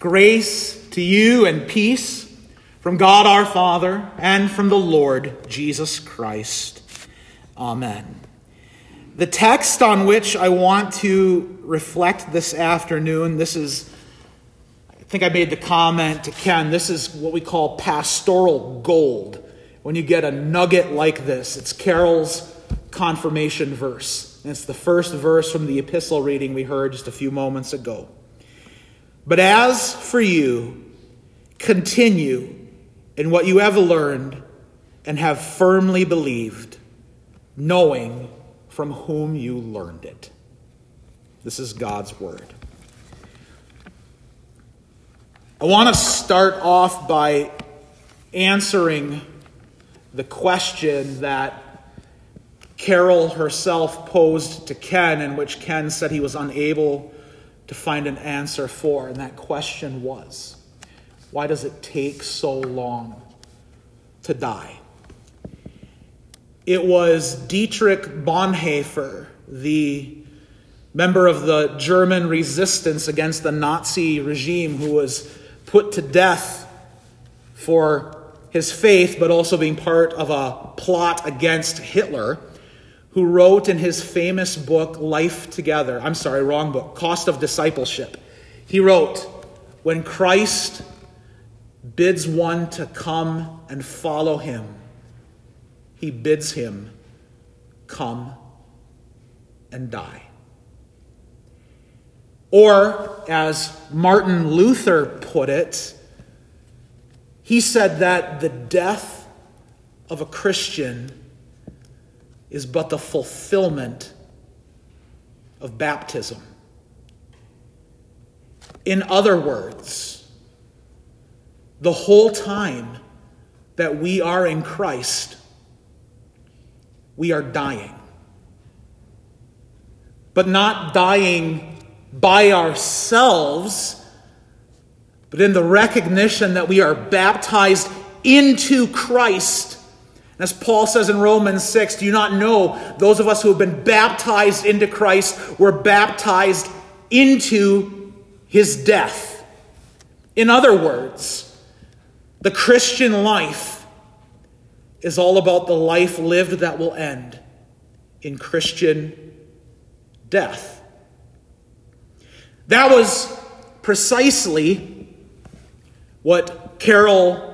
Grace to you and peace from God our Father and from the Lord Jesus Christ. Amen. The text on which I want to reflect this afternoon, this is, I think I made the comment to Ken, this is what we call pastoral gold. When you get a nugget like this, it's Carol's confirmation verse. And it's the first verse from the epistle reading we heard just a few moments ago. But as for you, continue in what you have learned and have firmly believed, knowing from whom you learned it. This is God's word. I want to start off by answering the question that Carol herself posed to Ken, in which Ken said he was unable to find an answer for. And that question was why does it take so long to die? It was Dietrich Bonhoeffer, the member of the German resistance against the Nazi regime, who was put to death for his faith, but also being part of a plot against Hitler who wrote in his famous book, Life Together, I'm sorry, wrong book, Cost of Discipleship. He wrote, When Christ bids one to come and follow him, he bids him come and die. Or, as Martin Luther put it, he said that the death of a Christian is but the fulfillment of baptism. In other words, the whole time that we are in Christ, we are dying. But not dying by ourselves, but in the recognition that we are baptized into Christ as Paul says in Romans 6, do you not know those of us who have been baptized into Christ were baptized into his death? In other words, the Christian life is all about the life lived that will end in Christian death. That was precisely what Carol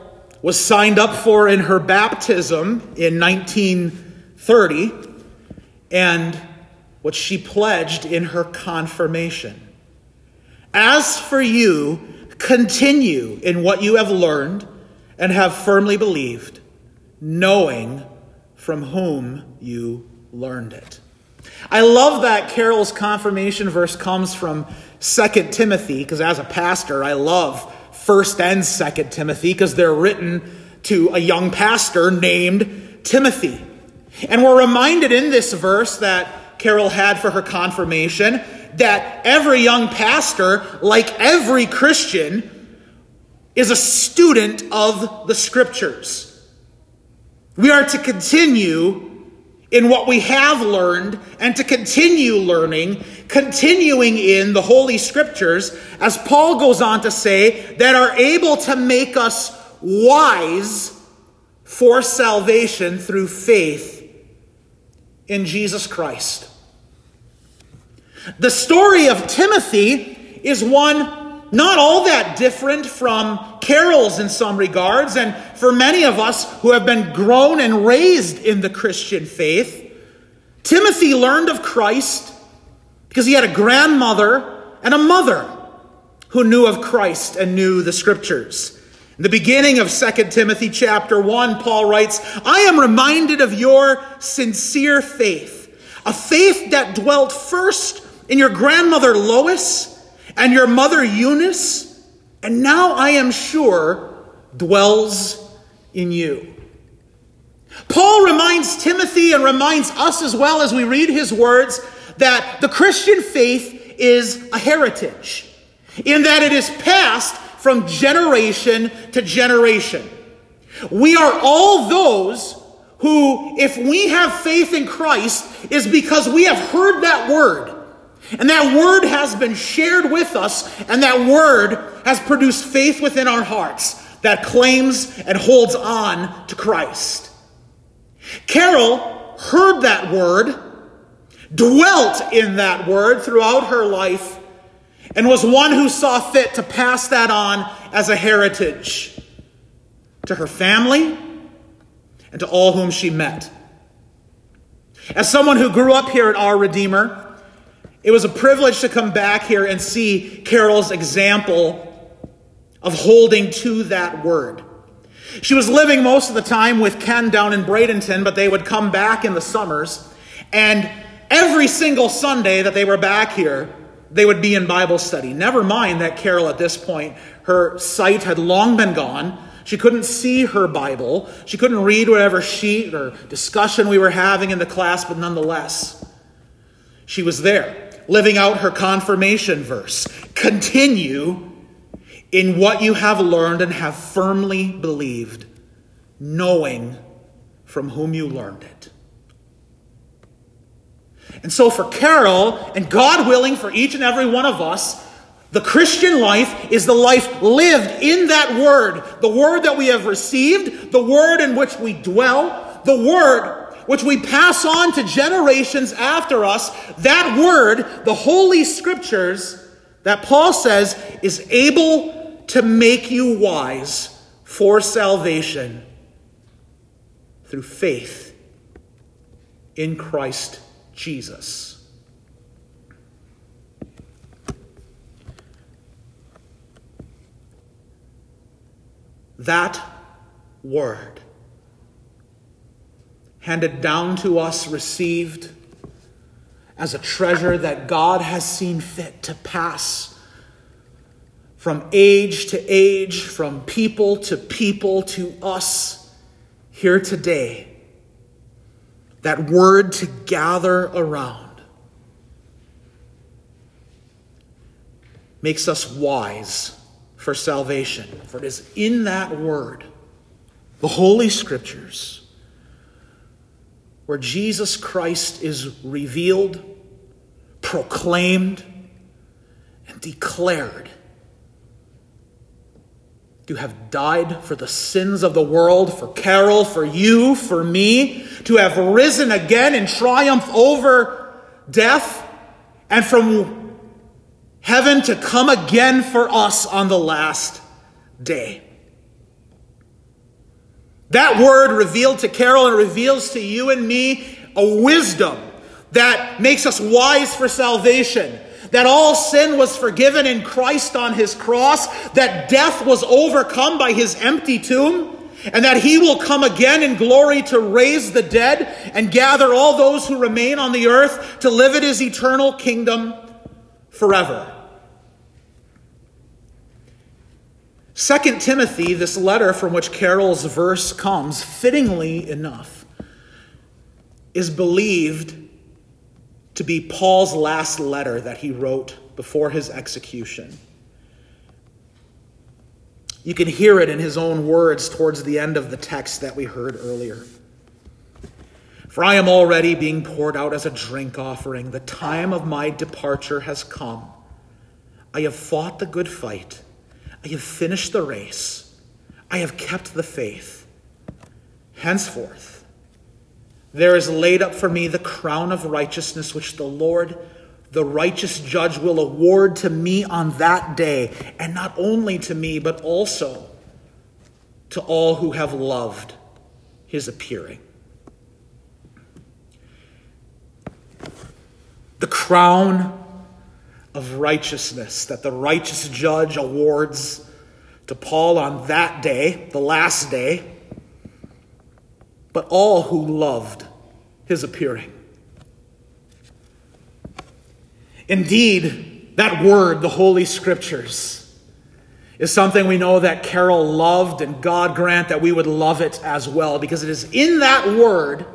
was signed up for in her baptism in 1930 and what she pledged in her confirmation. As for you, continue in what you have learned and have firmly believed, knowing from whom you learned it. I love that Carol's confirmation verse comes from 2 Timothy, because as a pastor, I love 1st and 2nd Timothy because they're written to a young pastor named Timothy. And we're reminded in this verse that Carol had for her confirmation that every young pastor, like every Christian, is a student of the scriptures. We are to continue in what we have learned and to continue learning, continuing in the Holy Scriptures, as Paul goes on to say, that are able to make us wise for salvation through faith in Jesus Christ. The story of Timothy is one not all that different from Carol's in some regards, and for many of us who have been grown and raised in the Christian faith, Timothy learned of Christ because he had a grandmother and a mother who knew of Christ and knew the scriptures. In the beginning of 2 Timothy chapter 1, Paul writes, I am reminded of your sincere faith, a faith that dwelt first in your grandmother Lois and your mother Eunice, and now I am sure dwells in you. Paul reminds Timothy and reminds us as well as we read his words that the Christian faith is a heritage, in that it is passed from generation to generation. We are all those who, if we have faith in Christ, is because we have heard that word And that word has been shared with us, and that word has produced faith within our hearts that claims and holds on to Christ. Carol heard that word, dwelt in that word throughout her life, and was one who saw fit to pass that on as a heritage to her family and to all whom she met. As someone who grew up here at Our Redeemer, it was a privilege to come back here and see Carol's example of holding to that word. She was living most of the time with Ken down in Bradenton, but they would come back in the summers. And every single Sunday that they were back here, they would be in Bible study. Never mind that Carol, at this point, her sight had long been gone. She couldn't see her Bible. She couldn't read whatever sheet or discussion we were having in the class, but nonetheless, she was there, living out her confirmation verse. Continue in what you have learned and have firmly believed, knowing from whom you learned it. And so, for Carol, and God willing for each and every one of us, the Christian life is the life lived in that word, the word that we have received, the word in which we dwell, the word which we pass on to generations after us. That word, the Holy Scriptures, that Paul says is able to make you wise for salvation through faith in Christ Jesus. That word, handed down to us, received as a treasure that God has seen fit to pass from age to age, from people to people to us here today. That word to gather around makes us wise for salvation. For it is in that word, the Holy Scriptures, where Jesus Christ is revealed, proclaimed, and declared to have died for the sins of the world, for Carol, for you, for me, to have risen again in triumph over death, and from heaven to come again for us on the last day. That word revealed to Carol and reveals to you and me a wisdom that makes us wise for salvation. That all sin was forgiven in Christ on his cross, that death was overcome by his empty tomb, and that he will come again in glory to raise the dead and gather all those who remain on the earth to live in his eternal kingdom forever. Second Timothy, this letter from which Carol's verse comes, fittingly enough, is believed to be Paul's last letter that he wrote before his execution. You can hear it in his own words towards the end of the text that we heard earlier. For I am already being poured out as a drink offering. The time of my departure has come. I have fought the good fight. I have finished the race. I have kept the faith. Henceforth, there is laid up for me the crown of righteousness, which the Lord, the righteous judge, will award to me on that day, and not only to me, but also to all who have loved his appearing. The crown of righteousness that the righteous judge awards to Paul on that day, the last day, but all who loved his appearing. Indeed, that word, the Holy Scriptures, is something we know that Carol loved, and God grant that we would love it as well, because it is in that word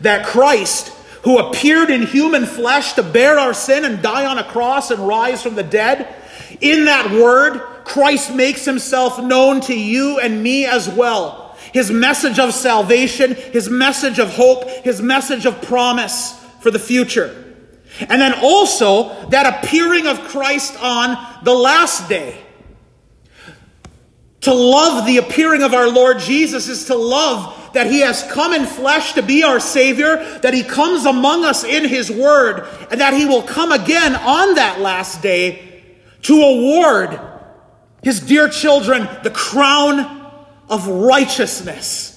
that Christ who appeared in human flesh to bear our sin and die on a cross and rise from the dead. In that word, Christ makes himself known to you and me as well. His message of salvation, his message of hope, his message of promise for the future. And then also that appearing of Christ on the last day. To love the appearing of our Lord Jesus is to love that he has come in flesh to be our Savior, that he comes among us in his word, and that he will come again on that last day to award his dear children the crown of righteousness.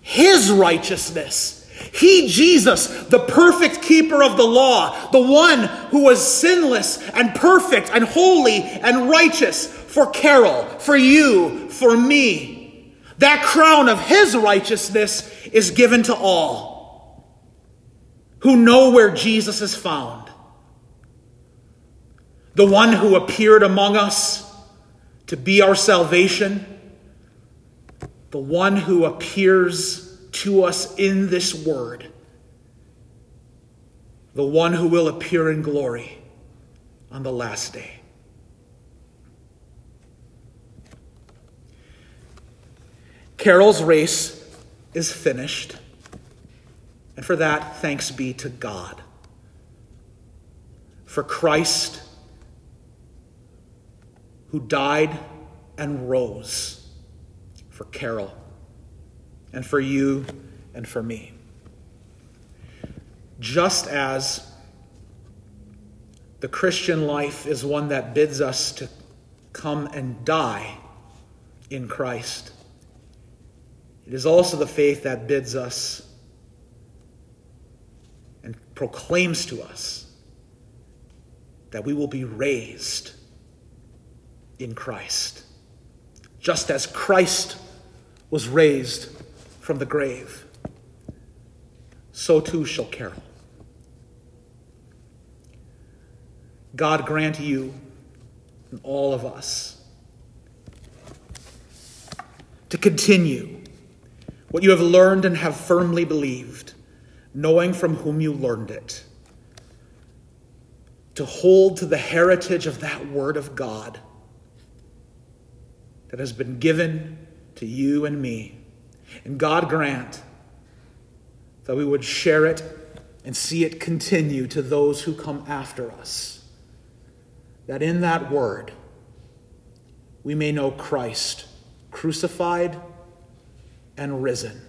His righteousness. He, Jesus, the perfect keeper of the law, the one who was sinless and perfect and holy and righteous for Carol, for you, for me. That crown of his righteousness is given to all who know where Jesus is found. The one who appeared among us to be our salvation, the one who appears to us in this word, the one who will appear in glory on the last day. Carol's race is finished, and for that, thanks be to God. For Christ, who died and rose for Carol and for you and for me. Just as the Christian life is one that bids us to come and die in Christ, it is also the faith that bids us and proclaims to us that we will be raised in Christ. Just as Christ was raised from the grave, so too shall Carol. God grant you and all of us to continue what you have learned and have firmly believed, knowing from whom you learned it, to hold to the heritage of that Word of God that has been given to you and me and God grant that we would share it and see it continue to those who come after us. That in that word we may know Christ crucified and risen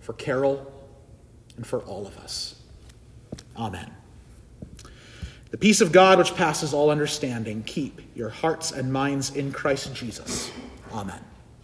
for Carol and for all of us. Amen. The peace of God, which passes all understanding, keep your hearts and minds in Christ Jesus. Amen.